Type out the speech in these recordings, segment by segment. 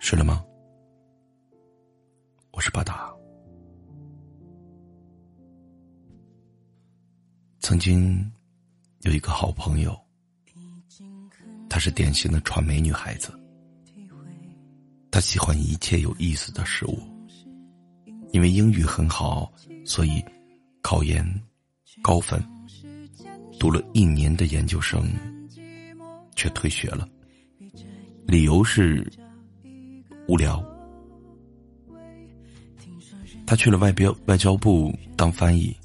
睡了吗？我是巴达。曾经有一个好朋友，她是典型的传媒女孩子，她喜欢一切有意思的事物。因为英语很好，所以考研高分，读了一年的研究生，却退学了，理由是。无聊，他去了外标外交部当翻译，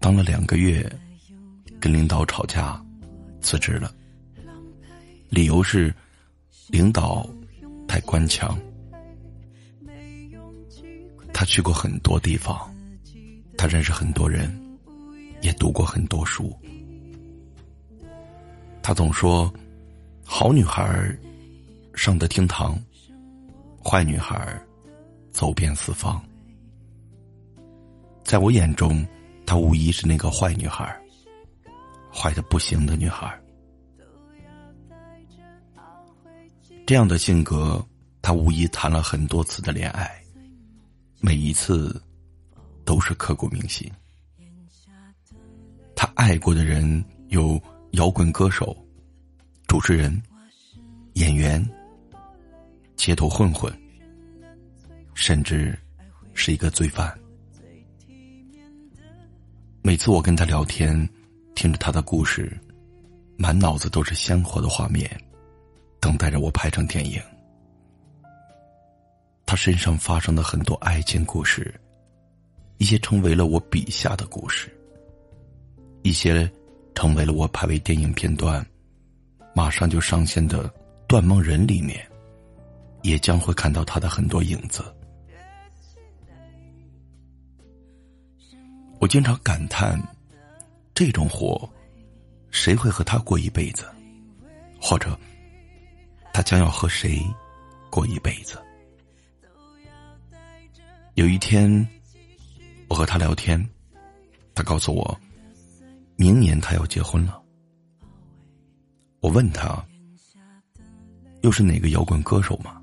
当了两个月，跟领导吵架，辞职了。理由是领导太官腔。他去过很多地方，他认识很多人，也读过很多书。他总说，好女孩上得厅堂。坏女孩，走遍四方。在我眼中，她无疑是那个坏女孩，坏的不行的女孩。这样的性格，她无疑谈了很多次的恋爱，每一次都是刻骨铭心。她爱过的人有摇滚歌手、主持人、演员。街头混混，甚至是一个罪犯。每次我跟他聊天，听着他的故事，满脑子都是鲜活的画面，等待着我拍成电影。他身上发生的很多爱情故事，一些成为了我笔下的故事，一些成为了我拍为电影片段，马上就上线的《断梦人》里面。也将会看到他的很多影子。我经常感叹，这种活，谁会和他过一辈子？或者，他将要和谁过一辈子？有一天，我和他聊天，他告诉我，明年他要结婚了。我问他，又是哪个摇滚歌手吗？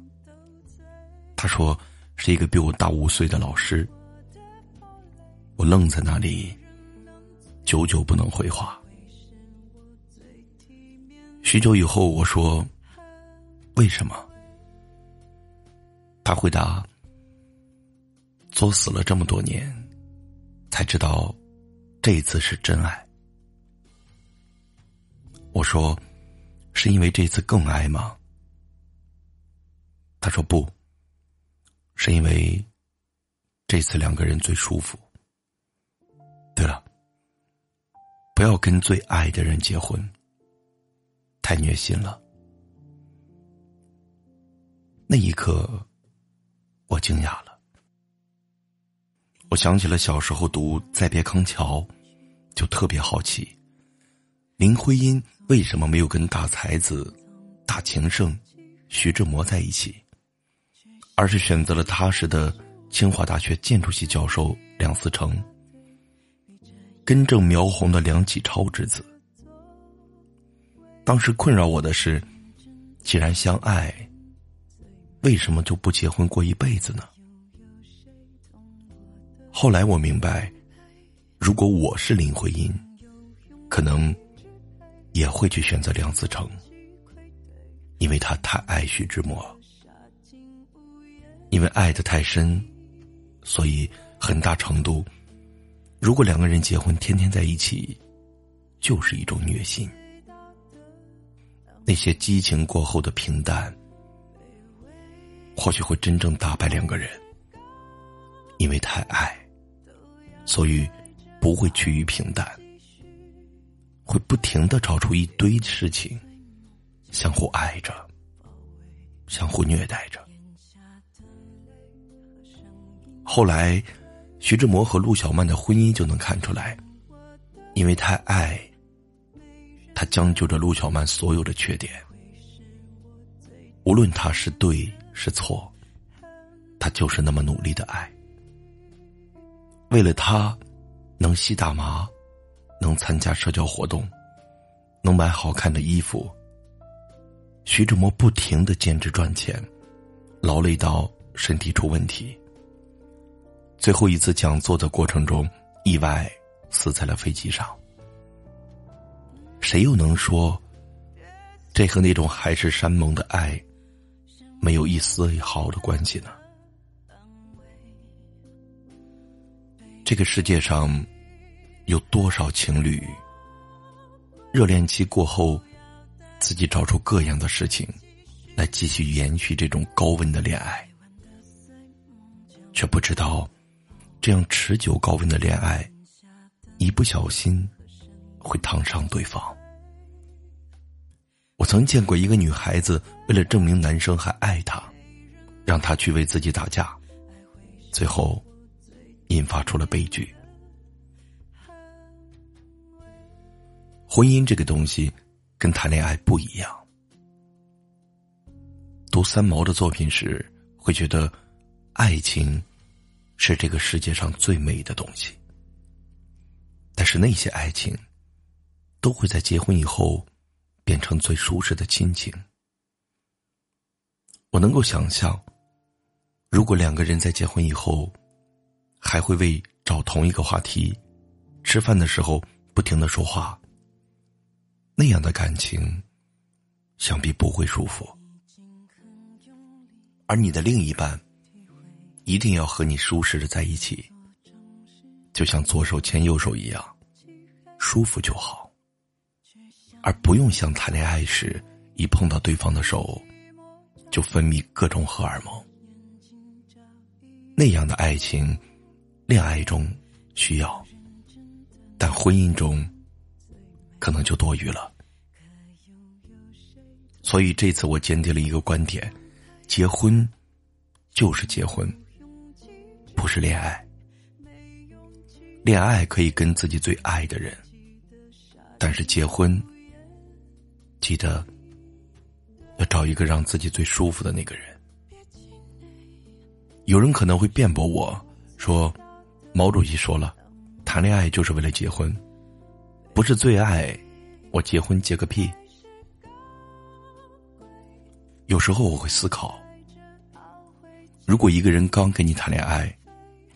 他说：“是一个比我大五岁的老师。”我愣在那里，久久不能回话。许久以后，我说：“为什么？”他回答：“作死了这么多年，才知道这一次是真爱。”我说：“是因为这次更爱吗？”他说：“不。”是因为这次两个人最舒服。对了，不要跟最爱的人结婚，太虐心了。那一刻，我惊讶了。我想起了小时候读《再别康桥》，就特别好奇，林徽因为什么没有跟大才子、大情圣徐志摩在一起？而是选择了踏实的清华大学建筑系教授梁思成，根正苗红的梁启超之子。当时困扰我的是，既然相爱，为什么就不结婚过一辈子呢？后来我明白，如果我是林徽因，可能也会去选择梁思成，因为他太爱徐志摩。因为爱的太深，所以很大程度，如果两个人结婚天天在一起，就是一种虐心。那些激情过后的平淡，或许会真正打败两个人。因为太爱，所以不会趋于平淡，会不停的找出一堆事情，相互爱着，相互虐待着。后来，徐志摩和陆小曼的婚姻就能看出来，因为太爱，他将就着陆小曼所有的缺点，无论他是对是错，他就是那么努力的爱。为了他，能吸大麻，能参加社交活动，能买好看的衣服。徐志摩不停的兼职赚钱，劳累到身体出问题。最后一次讲座的过程中，意外死在了飞机上。谁又能说，这和那种海誓山盟的爱，没有一丝一毫的关系呢？这个世界上，有多少情侣，热恋期过后，自己找出各样的事情，来继续延续这种高温的恋爱，却不知道。这样持久高温的恋爱，一不小心会烫伤对方。我曾见过一个女孩子，为了证明男生还爱她，让她去为自己打架，最后引发出了悲剧。婚姻这个东西跟谈恋爱不一样。读三毛的作品时，会觉得爱情。是这个世界上最美的东西，但是那些爱情，都会在结婚以后变成最舒适的亲情。我能够想象，如果两个人在结婚以后，还会为找同一个话题，吃饭的时候不停的说话，那样的感情，想必不会舒服。而你的另一半。一定要和你舒适的在一起，就像左手牵右手一样，舒服就好，而不用像谈恋爱时，一碰到对方的手，就分泌各种荷尔蒙。那样的爱情，恋爱中需要，但婚姻中可能就多余了。所以这次我坚定了一个观点：结婚就是结婚。不是恋爱，恋爱可以跟自己最爱的人，但是结婚，记得要找一个让自己最舒服的那个人。有人可能会辩驳我说，毛主席说了，谈恋爱就是为了结婚，不是最爱，我结婚结个屁。有时候我会思考，如果一个人刚跟你谈恋爱。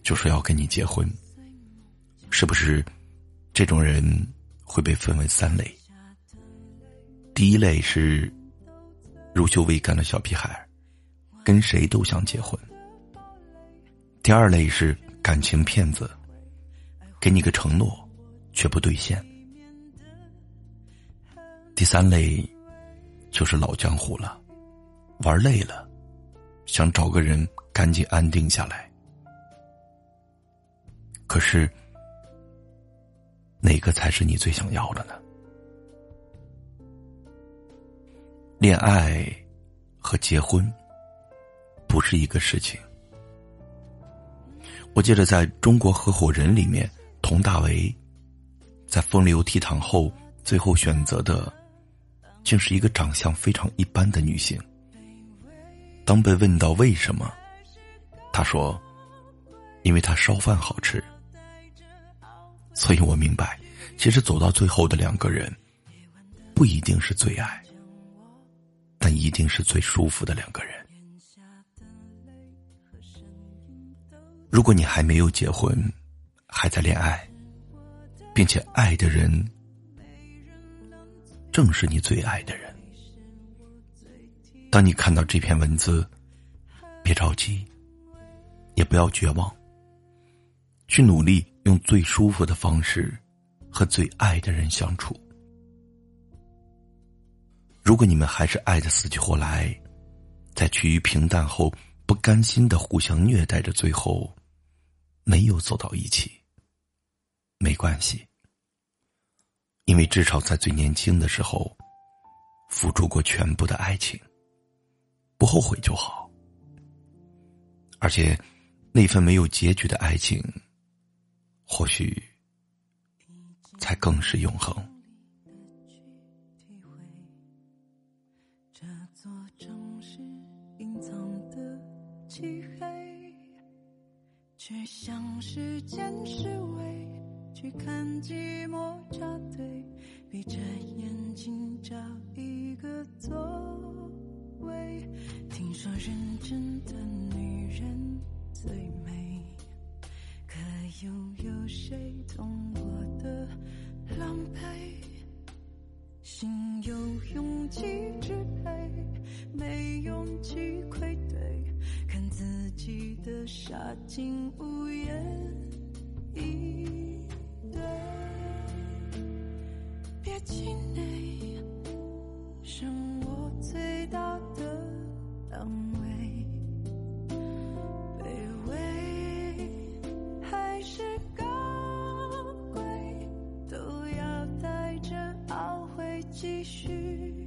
就说要跟你结婚，是不是？这种人会被分为三类。第一类是乳臭未干的小屁孩，跟谁都想结婚。第二类是感情骗子，给你个承诺，却不兑现。第三类就是老江湖了，玩累了，想找个人赶紧安定下来。可是，哪个才是你最想要的呢？恋爱和结婚不是一个事情。我记得在中国合伙人里面，佟大为在风流倜傥后，最后选择的竟是一个长相非常一般的女性。当被问到为什么，他说：“因为她烧饭好吃。”所以我明白，其实走到最后的两个人，不一定是最爱，但一定是最舒服的两个人。如果你还没有结婚，还在恋爱，并且爱的人正是你最爱的人，当你看到这篇文字，别着急，也不要绝望，去努力。用最舒服的方式和最爱的人相处。如果你们还是爱的死去活来，在趋于平淡后不甘心的互相虐待着，最后没有走到一起，没关系，因为至少在最年轻的时候付出过全部的爱情，不后悔就好。而且，那份没有结局的爱情。或许，才更是永恒。这座城市隐藏的漆黑，却像时间示威，去看寂寞插队，闭着眼睛找一个座位。听。说认真的女人最美，又有谁懂我的狼狈？心有勇气支配，没勇气愧对，看自己的傻劲无言以对。别气馁，续。